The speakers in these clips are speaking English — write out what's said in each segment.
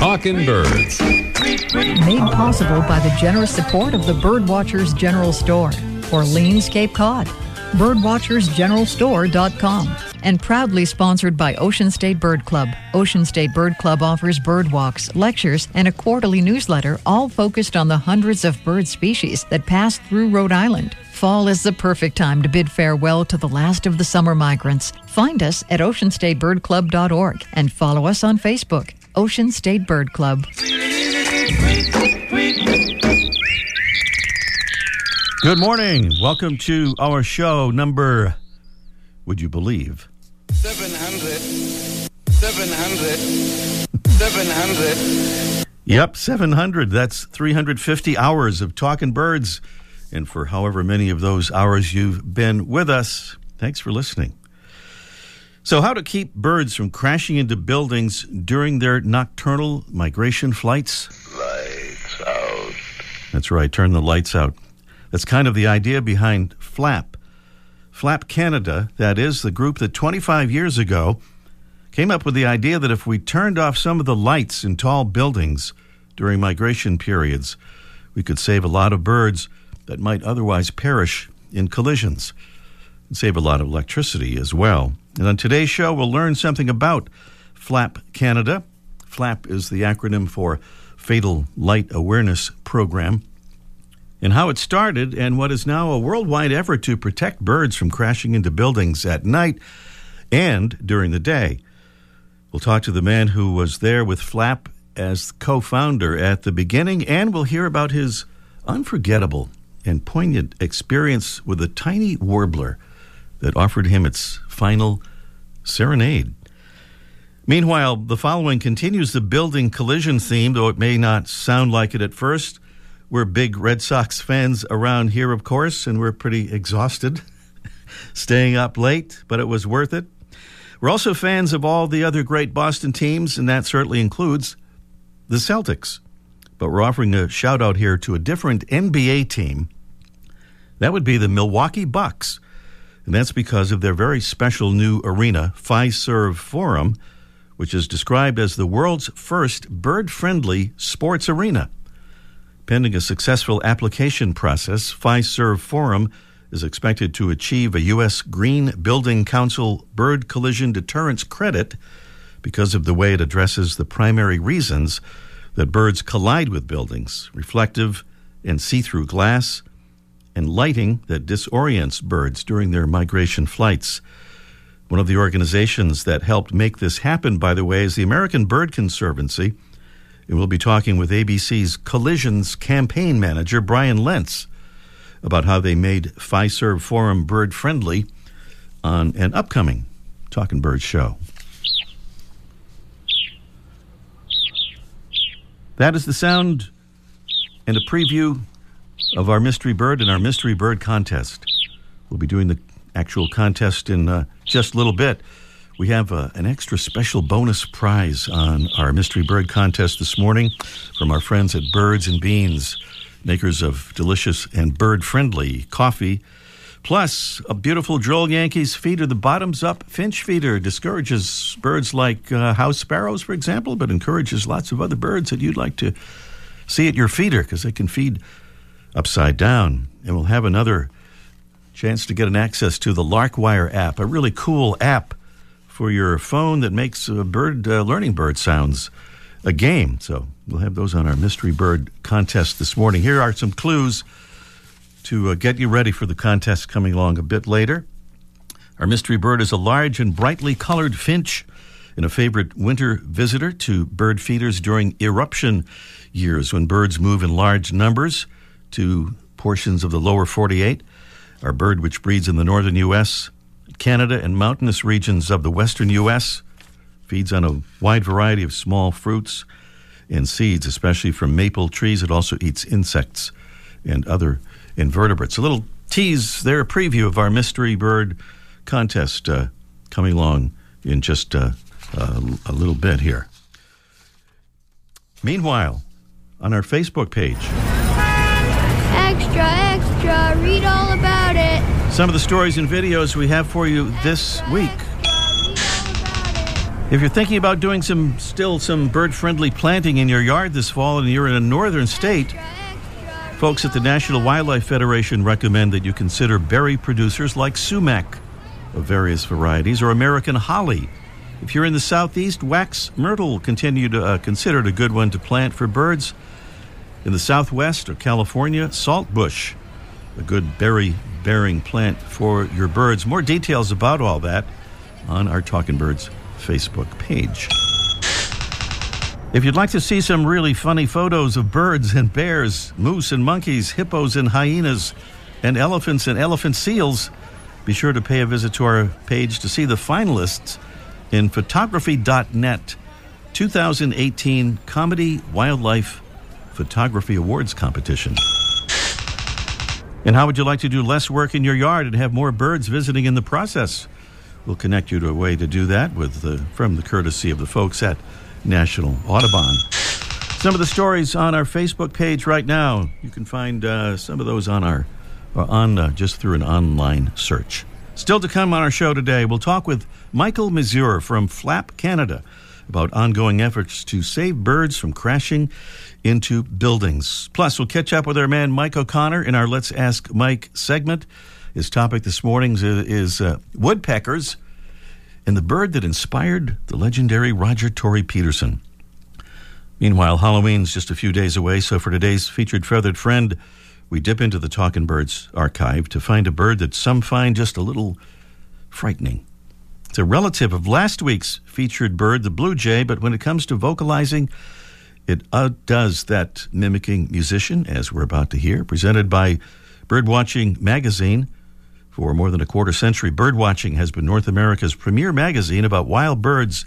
Talking Birds. Made possible by the generous support of the Birdwatchers General Store, Orleans, Cape Cod. Birdwatchersgeneralstore.com. And proudly sponsored by Ocean State Bird Club. Ocean State Bird Club offers bird walks, lectures, and a quarterly newsletter, all focused on the hundreds of bird species that pass through Rhode Island. Fall is the perfect time to bid farewell to the last of the summer migrants. Find us at oceanstatebirdclub.org and follow us on Facebook, Ocean State Bird Club. Good morning. Welcome to our show number, would you believe? 700, 700, 700. Yep, 700. That's 350 hours of talking birds. And for however many of those hours you've been with us, thanks for listening. So, how to keep birds from crashing into buildings during their nocturnal migration flights? Lights out. That's right, turn the lights out. That's kind of the idea behind FLAP. FLAP Canada, that is, the group that 25 years ago came up with the idea that if we turned off some of the lights in tall buildings during migration periods, we could save a lot of birds that might otherwise perish in collisions and save a lot of electricity as well. And on today's show, we'll learn something about FLAP Canada. FLAP is the acronym for Fatal Light Awareness Program and how it started and what is now a worldwide effort to protect birds from crashing into buildings at night and during the day. We'll talk to the man who was there with Flap as co founder at the beginning, and we'll hear about his unforgettable and poignant experience with a tiny warbler that offered him its final serenade. Meanwhile, the following continues the building collision theme, though it may not sound like it at first. We're big Red Sox fans around here, of course, and we're pretty exhausted staying up late, but it was worth it. We're also fans of all the other great Boston teams, and that certainly includes the Celtics. But we're offering a shout out here to a different NBA team. That would be the Milwaukee Bucks. And that's because of their very special new arena, Fiserv Forum, which is described as the world's first bird friendly sports arena. Pending a successful application process, Fiserv Forum is expected to achieve a U.S. Green Building Council bird collision deterrence credit because of the way it addresses the primary reasons that birds collide with buildings reflective and see through glass, and lighting that disorients birds during their migration flights. One of the organizations that helped make this happen, by the way, is the American Bird Conservancy and we'll be talking with ABC's Collisions campaign manager, Bryan Lenz, about how they made Fiserv Forum bird friendly on an upcoming Talking Bird show. That is the sound and a preview of our mystery bird and our mystery bird contest. We'll be doing the actual contest in uh, just a little bit. We have uh, an extra special bonus prize on our Mystery Bird contest this morning from our friends at Birds and Beans, makers of delicious and bird friendly coffee. Plus, a beautiful Droll Yankees feeder, the bottoms up finch feeder, discourages birds like uh, house sparrows, for example, but encourages lots of other birds that you'd like to see at your feeder because they can feed upside down. And we'll have another chance to get an access to the Larkwire app, a really cool app for your phone that makes a bird uh, learning bird sounds a game. So we'll have those on our mystery bird contest this morning. Here are some clues to uh, get you ready for the contest coming along a bit later. Our mystery bird is a large and brightly colored finch and a favorite winter visitor to bird feeders during irruption years when birds move in large numbers to portions of the lower 48. Our bird, which breeds in the northern U.S., Canada, and mountainous regions of the western U.S. Feeds on a wide variety of small fruits and seeds, especially from maple trees. It also eats insects and other invertebrates. A little tease there, a preview of our mystery bird contest uh, coming along in just uh, a little bit here. Meanwhile, on our Facebook page, Extra, extra, read all about it. some of the stories and videos we have for you this week. If you're thinking about doing some still some bird-friendly planting in your yard this fall and you're in a northern state, folks at the National Wildlife Federation recommend that you consider berry producers like sumac of various varieties or American holly. If you're in the southeast, wax myrtle continue to uh, considered a good one to plant for birds. In the southwest or California, saltbush, a good berry bearing plant for your birds. More details about all that on our Talking Birds Facebook page. If you'd like to see some really funny photos of birds and bears, moose and monkeys, hippos and hyenas, and elephants and elephant seals, be sure to pay a visit to our page to see the finalists in photography.net 2018 Comedy Wildlife Photography Awards Competition. And how would you like to do less work in your yard and have more birds visiting in the process? We'll connect you to a way to do that with the, from the courtesy of the folks at National Audubon. Some of the stories on our Facebook page right now. You can find uh, some of those on our on uh, just through an online search. Still to come on our show today, we'll talk with Michael Mesure from Flap Canada about ongoing efforts to save birds from crashing into buildings. Plus, we'll catch up with our man Mike O'Connor in our Let's Ask Mike segment. His topic this morning is, is uh, woodpeckers and the bird that inspired the legendary Roger Tory Peterson. Meanwhile, Halloween's just a few days away, so for today's featured feathered friend, we dip into the Talking Birds archive to find a bird that some find just a little frightening. It's a relative of last week's featured bird, the blue jay, but when it comes to vocalizing, it outdoes that mimicking musician, as we're about to hear, presented by Birdwatching Magazine. For more than a quarter century, Birdwatching has been North America's premier magazine about wild birds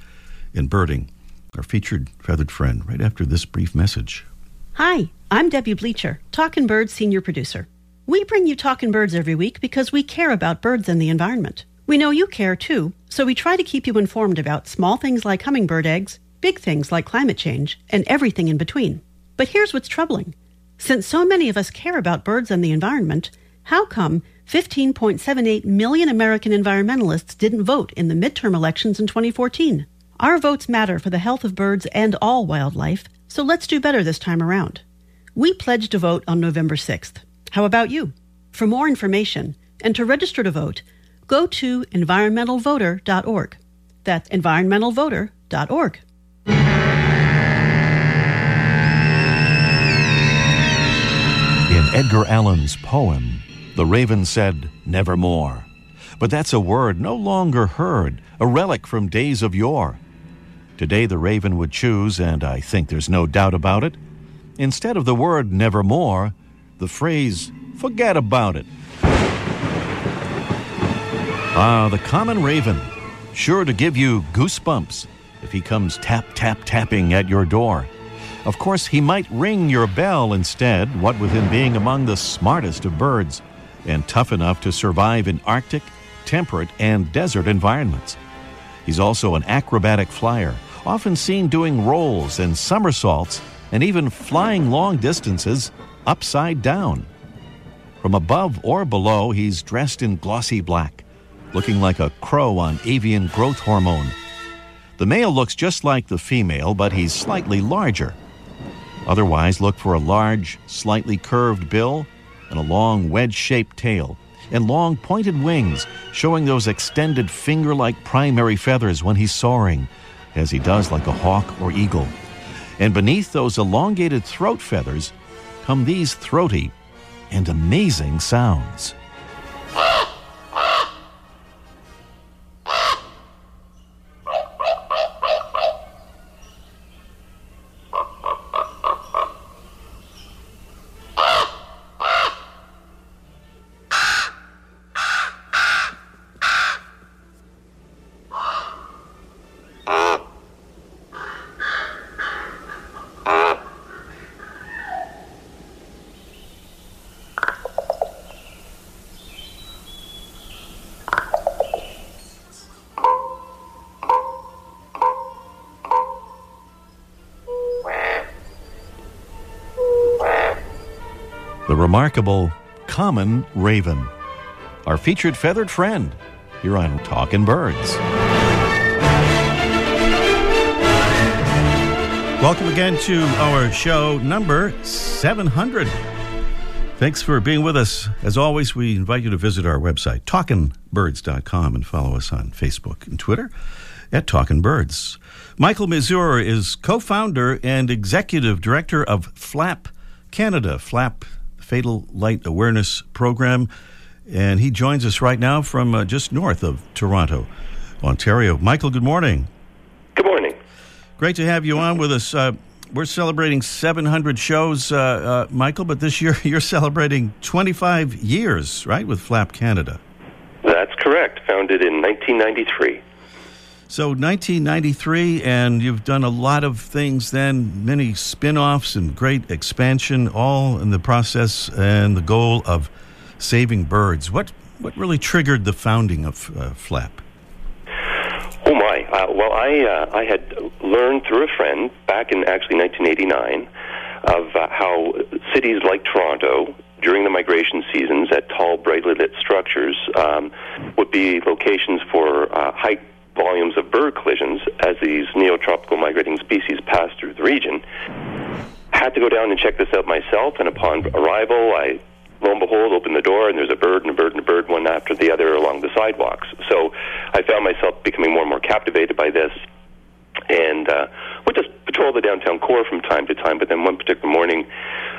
and birding. Our featured feathered friend, right after this brief message. Hi, I'm Debbie Bleacher, Talkin' Birds senior producer. We bring you Talkin' Birds every week because we care about birds and the environment. We know you care too, so we try to keep you informed about small things like hummingbird eggs, big things like climate change, and everything in between. But here's what's troubling. Since so many of us care about birds and the environment, how come 15.78 million American environmentalists didn't vote in the midterm elections in 2014? Our votes matter for the health of birds and all wildlife, so let's do better this time around. We pledge to vote on November 6th. How about you? For more information and to register to vote, go to environmentalvoter.org. That's environmentalvoter.org. Edgar Allan's poem, the raven said, Nevermore. But that's a word no longer heard, a relic from days of yore. Today the raven would choose, and I think there's no doubt about it, instead of the word nevermore, the phrase forget about it. Ah, the common raven, sure to give you goosebumps if he comes tap, tap, tapping at your door. Of course, he might ring your bell instead, what with him being among the smartest of birds and tough enough to survive in Arctic, temperate, and desert environments. He's also an acrobatic flyer, often seen doing rolls and somersaults and even flying long distances upside down. From above or below, he's dressed in glossy black, looking like a crow on avian growth hormone. The male looks just like the female, but he's slightly larger. Otherwise, look for a large, slightly curved bill and a long wedge shaped tail, and long pointed wings showing those extended finger like primary feathers when he's soaring, as he does like a hawk or eagle. And beneath those elongated throat feathers come these throaty and amazing sounds. The remarkable common raven, our featured feathered friend here on Talkin' Birds. Welcome again to our show number 700. Thanks for being with us. As always, we invite you to visit our website, talkingbirds.com, and follow us on Facebook and Twitter at Talkin' Birds. Michael Mesure is co founder and executive director of FLAP Canada, FLAP Fatal Light Awareness Program, and he joins us right now from uh, just north of Toronto, Ontario. Michael, good morning. Good morning. Great to have you on with us. Uh, we're celebrating 700 shows, uh, uh, Michael, but this year you're celebrating 25 years, right, with Flap Canada. That's correct. Founded in 1993. So 1993, and you've done a lot of things then, many spin-offs and great expansion, all in the process and the goal of saving birds. What what really triggered the founding of uh, Flap? Oh my! Uh, well, I uh, I had learned through a friend back in actually 1989 of uh, how cities like Toronto during the migration seasons at tall, brightly lit structures um, would be locations for uh, high volumes of bird collisions as these neotropical migrating species pass through the region. Had to go down and check this out myself, and upon arrival, I lo and behold, open the door and there's a bird and a bird and a bird, one after the other along the sidewalks. So I found myself becoming more and more captivated by this. And uh, would just patrol the downtown core from time to time. But then one particular morning,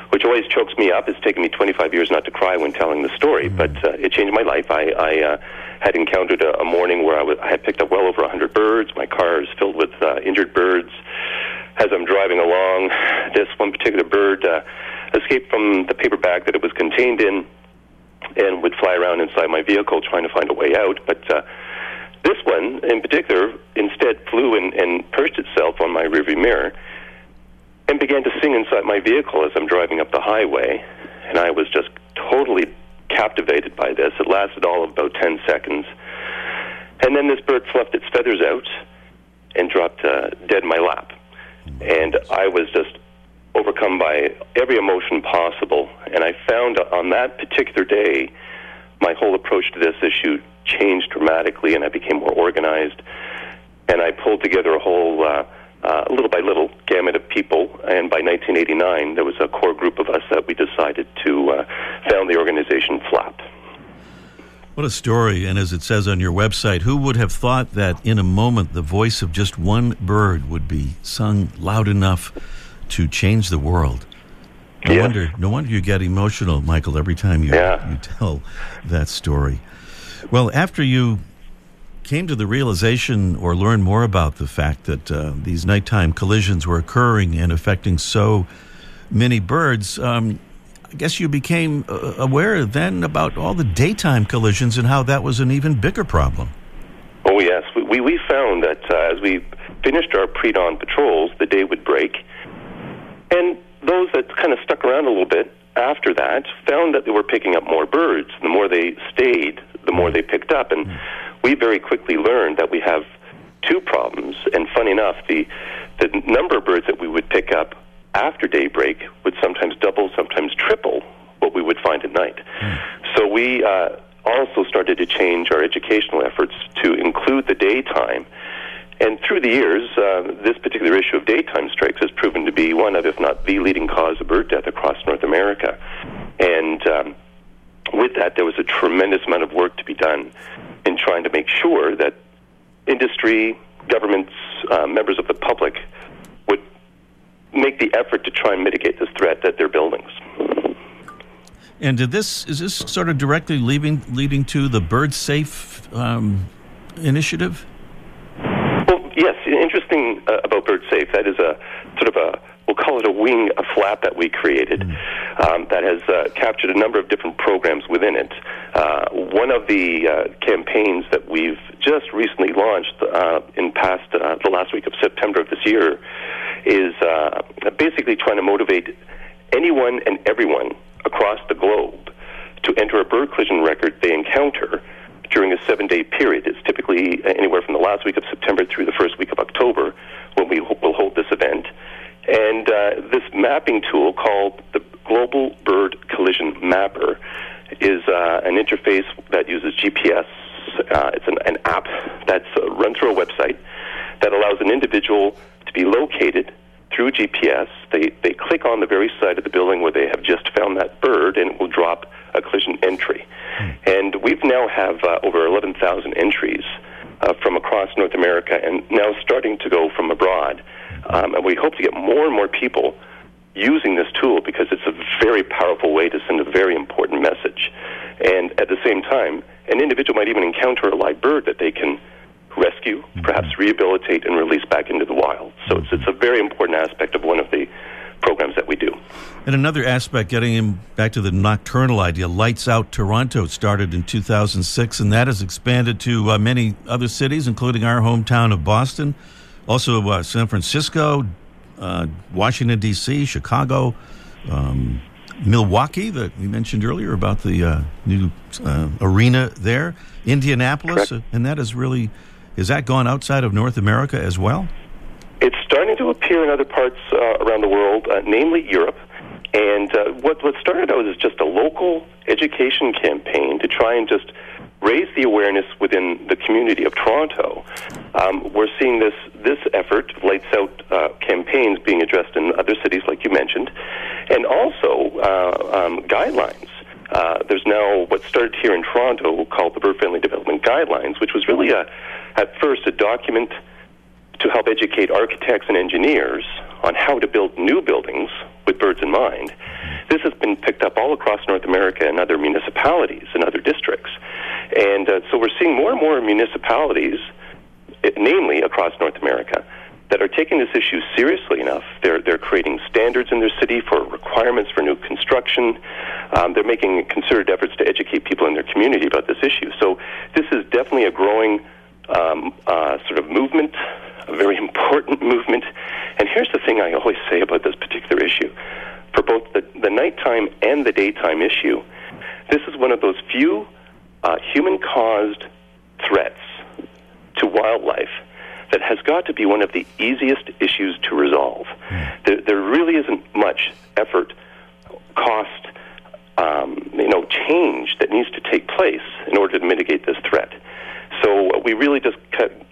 which always chokes me up, it's taken me 25 years not to cry when telling the story, mm-hmm. but uh, it changed my life. I, I uh, had encountered a, a morning where I, had picked up well over 100 birds. My car is filled with uh, injured birds. As I'm driving along, this one particular bird uh, escaped from the paper bag that it was contained in and would fly around inside my vehicle trying to find a way out. But uh, this one, in particular, instead flew and, and perched itself on my rearview mirror and began to sing inside my vehicle as I'm driving up the highway. And I was just totally captivated by this. It lasted all of about 10 seconds. And then this bird fluffed its feathers out and dropped uh, dead in my lap. And I was just overcome by every emotion possible. And I found on that particular day, my whole approach to this issue changed dramatically, and I became more organized. And I pulled together a whole, uh, uh, little by little, gamut of people. And by 1989, there was a core group of us that we decided to uh, found the organization FLAP. What a story. And as it says on your website, who would have thought that in a moment the voice of just one bird would be sung loud enough to change the world. No Yeah. wonder, no wonder you get emotional, Michael, every time you Yeah. you tell that story. Well, after you came to the realization or learned more about the fact that uh, these nighttime collisions were occurring and affecting so many birds, um, I guess you became uh, aware then about all the daytime collisions and how that was an even bigger problem. Oh yes, we we, we found that uh, as we finished our pre-dawn patrols, the day would break, and those that kind of stuck around a little bit after that found that they were picking up more birds. The more they stayed, the more they picked up, and we very quickly learned that we have two problems. And funny enough, the the number of birds that we would pick up after daybreak would sometimes double, sometimes triple what we would find at night. So we uh, also started to change our educational efforts to include the daytime. And through the years, uh, this particular issue of daytime strikes has proven to be one of, if not the leading cause of bird death across North America. And um, with that, there was a tremendous amount of work to be done in trying to make sure that industry, governments, uh, members of the public would make the effort to try and mitigate this threat at their buildings. And did this is this sort of directly leading leading to the Bird Safe um, initiative? Well, yes, interesting uh, about Bird Safe. That is a sort of a we'll call it a wing, a flap that we created um, that has uh, captured a number of different programs within it. Uh, one of the uh, campaigns that we've just recently launched uh, in past uh, the last week of September of this year is uh, basically trying to motivate anyone and everyone across the globe to enter a bird collision record they encounter during a seven day period. It's typically anywhere from the last week of September through the first week of October when we will hold this event. And uh, this mapping tool called the Global Bird Collision Mapper is uh, an interface that uses GPS. Uh, it's an, an app that's uh, run through a website that allows an individual to be located through GPS. They they click on the very side of the building where they have just found that bird, and it will drop a collision entry. And we've now have uh, over 11,000 entries uh, from across North America, and now starting to go from abroad. Um, and we hope to get more and more people using this tool because it's a very powerful way to send a very important message. And at the same time, an individual might even encounter a live bird that they can rescue, perhaps rehabilitate, and release back into the wild. So it's, it's a very important aspect of one of the programs that we do. And another aspect, getting him back to the nocturnal idea, Lights Out Toronto started in 2006, and that has expanded to uh, many other cities, including our hometown of Boston, also uh, San Francisco, uh, Washington, D.C., Chicago, um, Milwaukee, that we mentioned earlier about the uh, new uh, arena there, Indianapolis, Correct. and that is really, is that gone outside of North America as well? It's starting to appear in other parts uh, around the world, uh, namely Europe. And uh, what what started out as just a local education campaign to try and just raise the awareness within the community of Toronto. Um, we're seeing this this effort, lights out uh, campaigns, being addressed in other cities, like you mentioned, and also uh, um, guidelines. Uh, there's now what started here in Toronto called the Bird Friendly Development Guidelines, which was really a, at first a document to help educate architects and engineers on how to build new buildings with birds in mind. This has been picked up all across North America and other municipalities and other districts. And uh, so we're seeing more and more municipalities, eh, namely across North America, that are taking this issue seriously enough. They're, they're creating standards in their city for requirements for new construction. Um, they're making concerted efforts to educate people in their community about this issue. So this is definitely a growing um, uh, sort of movement, a very important movement. And here's the thing I always say about this particular issue. For both the, the nighttime and the daytime issue, this is one of those few uh, human caused threats to wildlife that has got to be one of the easiest issues to resolve. There, there really isn't much effort, cost, um, you know, change that needs to take place in order to mitigate this threat. So we really just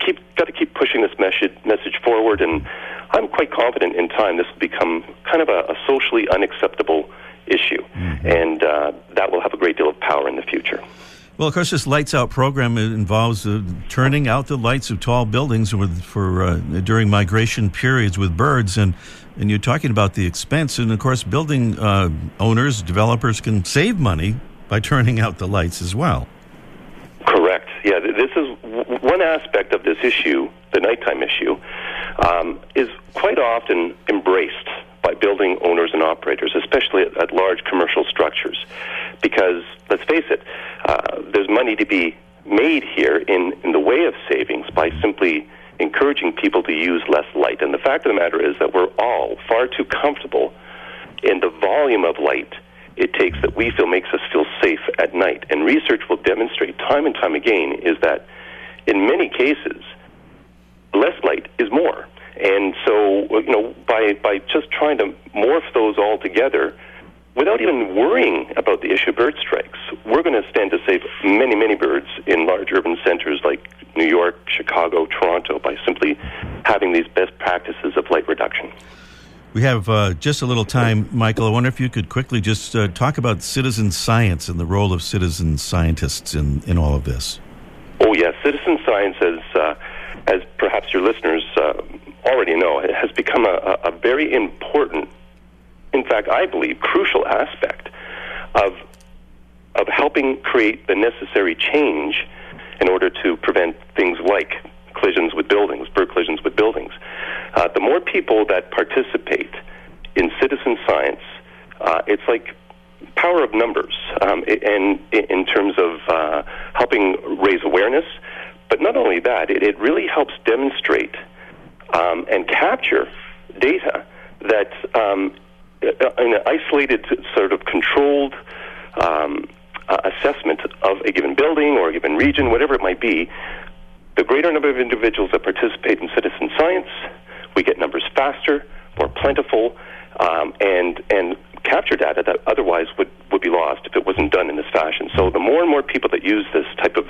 keep got to keep pushing this message message forward, and I'm quite confident in time this will become kind of a, a socially unacceptable issue, and uh, that will have a great deal of power in the future. Well, of course, this lights out program involves uh, turning out the lights of tall buildings with, for uh, during migration periods with birds, and and you're talking about the expense, and of course, building uh, owners, developers can save money by turning out the lights as well. Correct. Yeah, th- this is w- one aspect of this issue, the nighttime issue, um, is quite often embraced by building owners and operators, especially at, at large commercial structures, because let's face it, uh, there's money to be made here in, in the way of savings by simply encouraging people to use less light. And the fact of the matter is that we're all far too comfortable in the volume of light it takes that we feel makes us feel safe at night. And research will demonstrate time and time again is that in many cases, less light is more. And so, you know, by, by just trying to morph those all together, without even worrying about the issue of bird strikes, we're going to stand to save many, many birds in large urban centers like New York, Chicago, Toronto by simply having these best practices of light reduction. We have uh, just a little time, Michael. I wonder if you could quickly just uh, talk about citizen science and the role of citizen scientists in, in all of this. Oh yes, citizen science, as uh, as perhaps your listeners uh, already know, it has become a, a very important, in fact, I believe, crucial aspect of of helping create the necessary change in order to prevent things like collisions with buildings, bird collisions with buildings. Uh, the more people that participate in citizen science, uh, it's like power of numbers, um, and in terms of uh, helping raise awareness. But not only that, it, it really helps demonstrate um, and capture data that um, in an isolated, sort of controlled um, uh, assessment of a given building or a given region, whatever it might be, the greater number of individuals that participate in citizen science, we get numbers faster, more plentiful, um, and and capture data that otherwise would, would be lost if it wasn't done in this fashion. So the more and more people that use this type of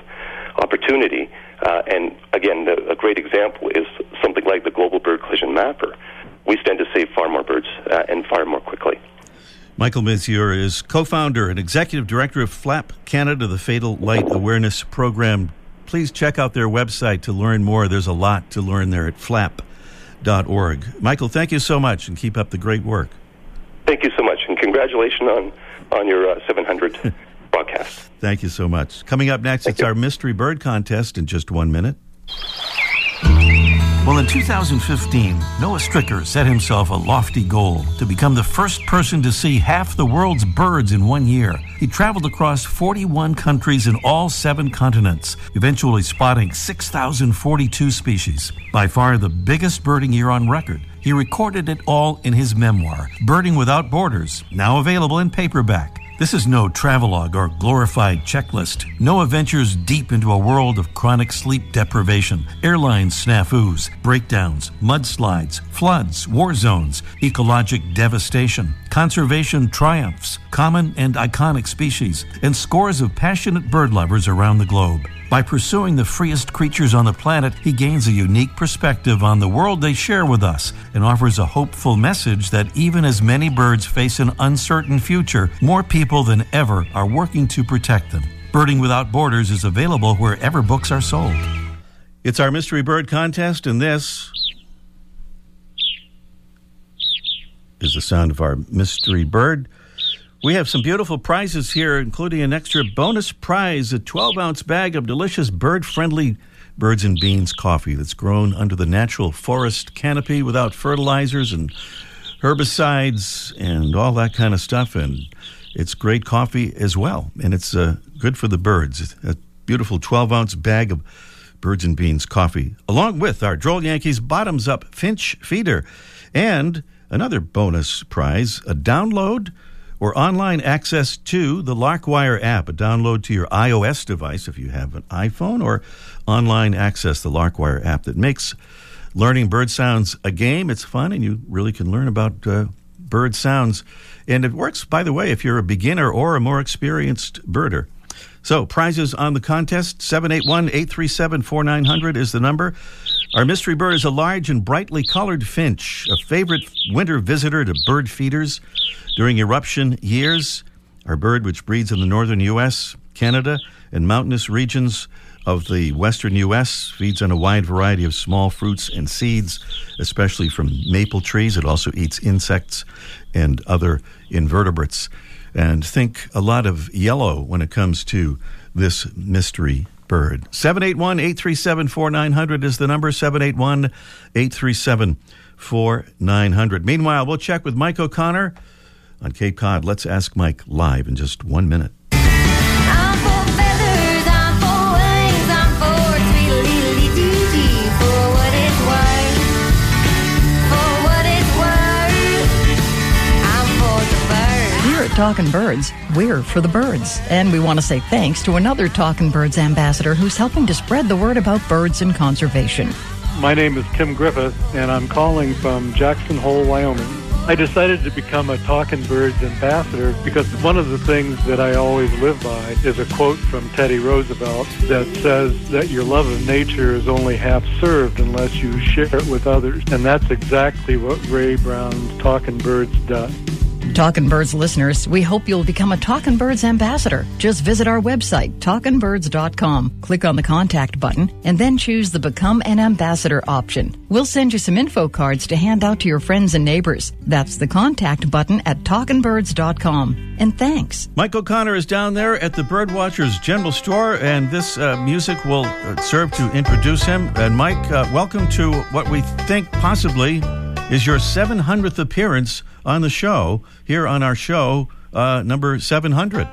opportunity, uh, and again, the, a great example is something like the Global Bird Collision Mapper. We stand to save far more birds uh, and far more quickly. Michael Mesure is co founder and executive director of FLAP Canada, the Fatal Light Awareness Program. Please check out their website to learn more. There's a lot to learn there at flap.org. Michael, thank you so much and keep up the great work. Thank you so much, and congratulations on, on your uh, 700 broadcast. Thank you so much. Coming up next, Thank it's you. our mystery bird contest in just one minute. Well, in 2015, Noah Strycker set himself a lofty goal to become the first person to see half the world's birds in one year. He traveled across 41 countries in all seven continents, eventually spotting 6,042 species. By far the biggest birding year on record. He recorded it all in his memoir, Birding Without Borders, now available in paperback. This is no travelogue or glorified checklist. no adventures deep into a world of chronic sleep deprivation, airline snafus, breakdowns, mudslides, floods, war zones, ecologic devastation, conservation triumphs, common and iconic species, and scores of passionate bird lovers around the globe. By pursuing the freest creatures on the planet, he gains a unique perspective on the world they share with us and offers a hopeful message that even as many birds face an uncertain future, more people than ever are working to protect them. Birding Without Borders is available wherever books are sold. It's our mystery bird contest, and this is the sound of our mystery bird. We have some beautiful prizes here, including an extra bonus prize a 12 ounce bag of delicious bird friendly birds and beans coffee that's grown under the natural forest canopy without fertilizers and herbicides and all that kind of stuff. And it's great coffee as well. And it's uh, good for the birds. A beautiful 12 ounce bag of birds and beans coffee, along with our Droll Yankees bottoms up Finch feeder. And another bonus prize a download or online access to the Larkwire app, a download to your iOS device if you have an iPhone, or online access the Larkwire app that makes learning bird sounds a game. It's fun, and you really can learn about uh, bird sounds. And it works, by the way, if you're a beginner or a more experienced birder. So, prizes on the contest 781 837 4900 is the number. Our mystery bird is a large and brightly colored finch, a favorite winter visitor to bird feeders during irruption years. Our bird, which breeds in the northern U.S., Canada, and mountainous regions of the western U.S., feeds on a wide variety of small fruits and seeds, especially from maple trees. It also eats insects and other invertebrates. And think a lot of yellow when it comes to this mystery bird. 781 837 4900 is the number 781 837 4900. Meanwhile, we'll check with Mike O'Connor on Cape Cod. Let's ask Mike live in just one minute. Birds. Here at Talkin' Birds, we're for the birds. And we want to say thanks to another Talking Birds ambassador who's helping to spread the word about birds and conservation. My name is Tim Griffith, and I'm calling from Jackson Hole, Wyoming. I decided to become a Talking Birds ambassador because one of the things that I always live by is a quote from Teddy Roosevelt that says that your love of nature is only half served unless you share it with others. And that's exactly what Ray Brown's Talking Birds does. Talkin' Birds listeners, we hope you'll become a Talking Birds ambassador. Just visit our website, talkinbirds.com, click on the contact button, and then choose the Become an Ambassador option. We'll send you some info cards to hand out to your friends and neighbors. That's the contact button at talkinbirds.com. And thanks. Mike O'Connor is down there at the Birdwatchers General Store, and this uh, music will uh, serve to introduce him. And Mike, uh, welcome to what we think possibly is your 700th appearance on the show here on our show uh, number 700.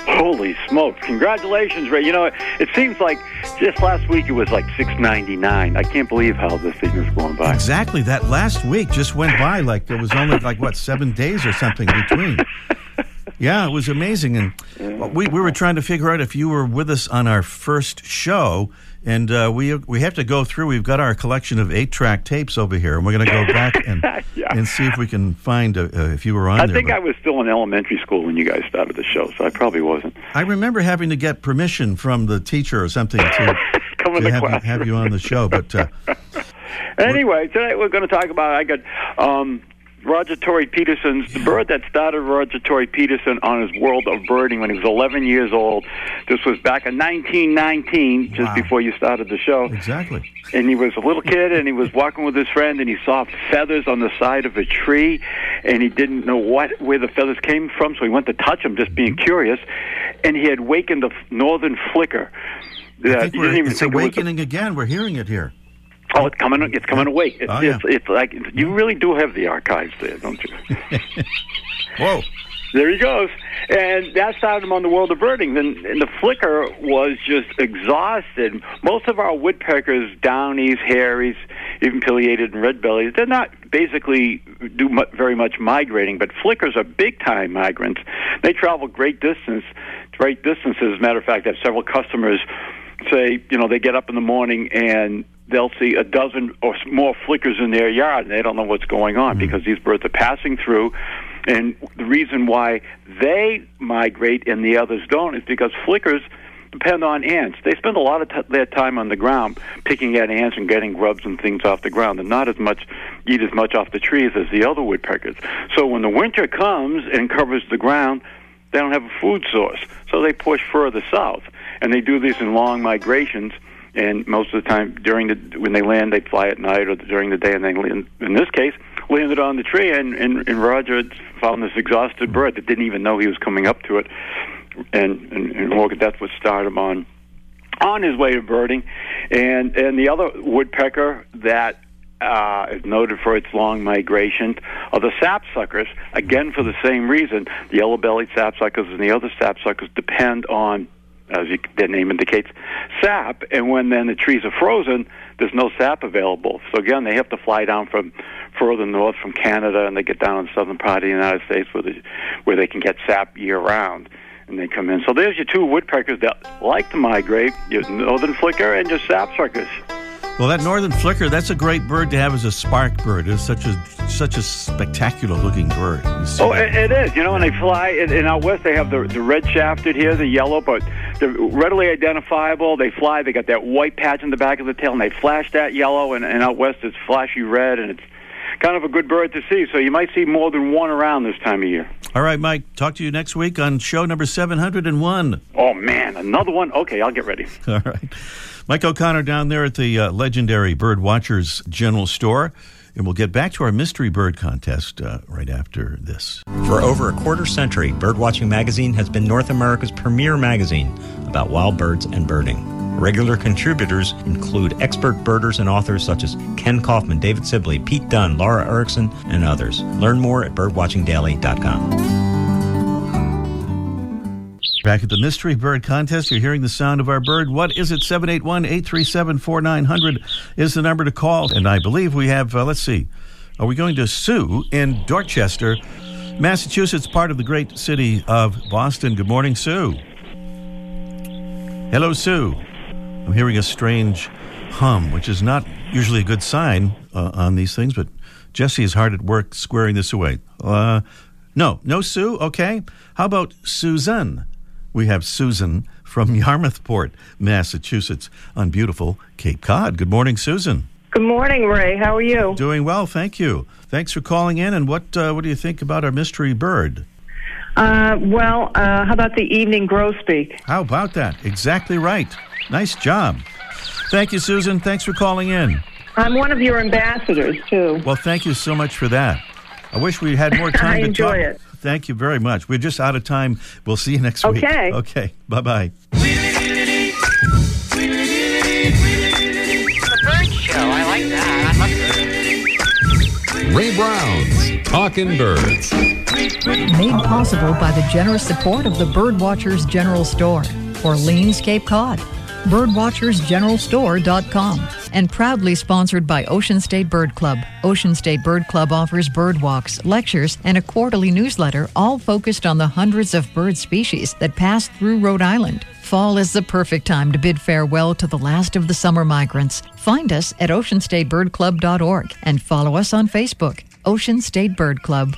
Holy smokes! Congratulations, Ray. You know, it seems like just last week it was like six ninety nine. I can't believe how this thing is going by. Exactly. That last week just went by like there was only like what seven days or something between. Yeah, it was amazing, and we we were trying to figure out if you were with us on our first show, and uh, we we have to go through. We've got our collection of eight track tapes over here, and we're going to go back and Yeah. and see if we can find uh, uh, if you were on I there. think but I was still in elementary school when you guys started the show, so I probably wasn't. I remember having to get permission from the teacher or something to, to have, you, have you on the show, but. Uh, Anyway, today we're going to talk about. I got um, Roger Tory Peterson's the bird that started Roger Tory Peterson on his world of birding when he was 11 years old. This was back in 1919, just Wow. before you started the show. Exactly. And he was a little kid, and he was walking with his friend, and he saw feathers on the side of a tree, and he didn't know what where the feathers came from, so he went to touch them, just being curious, and he had wakened the northern flicker. I Uh, think we're, didn't even it's think it a- awakening again. We're hearing it here. Oh, it's coming. It's coming awake. It's, Oh, yeah. it's, it's like you really do have the archives there, don't you? Whoa. there he goes, and that started him on the world of birding. Then, and the flicker was just exhausted. Most of our woodpeckers, downies, hairies, even pileated and red bellies, they're not basically do mu- very much migrating. But flickers are big time migrants. They travel great distance, great distances. As a matter of fact, I have several customers say, you know, they get up in the morning and they'll see a dozen or more flickers in their yard, and they don't know what's going on mm-hmm. because these birds are passing through. And the reason why they migrate and the others don't is because flickers depend on ants. They spend a lot of t- their time on the ground picking at ants and getting grubs and things off the ground, and not as much eat as much off the trees as the other woodpeckers. So when the winter comes and covers the ground, they don't have a food source, so they push further south, and they do this in long migrations. And most of the time, during the when they land, they fly at night or during the day, and they land. In this case, landed on the tree, and and, and Roger found this exhausted bird that didn't even know he was coming up to it, and and, and well, that's what started him on on his way to birding, and and the other woodpecker that uh, is noted for its long migration are the sapsuckers. Again, for the same reason, the yellow-bellied sapsuckers and the other sapsuckers depend on, as their name indicates, sap. And when then the trees are frozen, there's no sap available. So again, they have to fly down from further north from Canada, and they get down in the southern part of the United States where they, where they can get sap year round. And they come in. So there's your two woodpeckers that like to migrate: your northern flicker and your sap sapsuckers. Well, that northern flicker, that's a great bird to have as a spark bird. It's such a such a spectacular looking bird. Oh, it, it is. You know, when they fly in, in out west, they have the the red shafted here, the yellow, but they're readily identifiable. They fly. They got that white patch in the back of the tail, and they flash that yellow. And, and out west, it's flashy red, and it's kind of a good bird to see. So you might see more than one around this time of year. All right, Mike, talk to you next week on show number 701. Oh man, another one. Okay, I'll get ready. All right. Mike O'Connor down there at the uh, legendary Bird Watchers General Store. And we'll get back to our mystery bird contest uh, right after this. For over a quarter century, Birdwatching Magazine has been North America's premier magazine about wild birds and birding. Regular contributors include expert birders and authors such as Kenn Kaufman, David Sibley, Pete Dunne, Laura Erickson, and others. Learn more at birdwatchingdaily.com. Back at the Mystery Bird Contest, you're hearing the sound of our bird. What is it? 781 837 4900 is the number to call. And I believe we have, uh, let's see, are we going to Sue in Dorchester, Massachusetts, part of the great city of Boston? Good morning, Sue. Hello, Sue. I'm hearing a strange hum, which is not usually a good sign uh, on these things, but Jesse is hard at work squaring this away. Uh, no, no Sue. Okay. How about Susan? We have Susan from Yarmouthport, Massachusetts, on beautiful Cape Cod. Good morning, Susan. Good morning, Ray. How are you? Doing well, thank you. Thanks for calling in. And what uh, what do you think about our mystery bird? Uh, well, uh, how about the evening grosbeak? How about that? Exactly right. Nice job. Thank you, Susan. Thanks for calling in. I'm one of your ambassadors too. Well, thank you so much for that. I wish we had more time I to enjoy talk. it. Thank you very much. We're just out of time. We'll see you next week. Okay. Okay. Bye bye. The bird show. I like that. I love Ray Brown's Talking Birds. Made possible by the generous support of the Birdwatchers General Store, Orleans, Cape Cod. Birdwatchersgeneralstore.com. And proudly sponsored by Ocean State Bird Club. Ocean State Bird Club offers bird walks, lectures, and a quarterly newsletter, all focused on the hundreds of bird species that pass through Rhode Island. Fall is the perfect time to bid farewell to the last of the summer migrants. Find us at oceanstatebirdclub.org and follow us on Facebook, Ocean State Bird Club.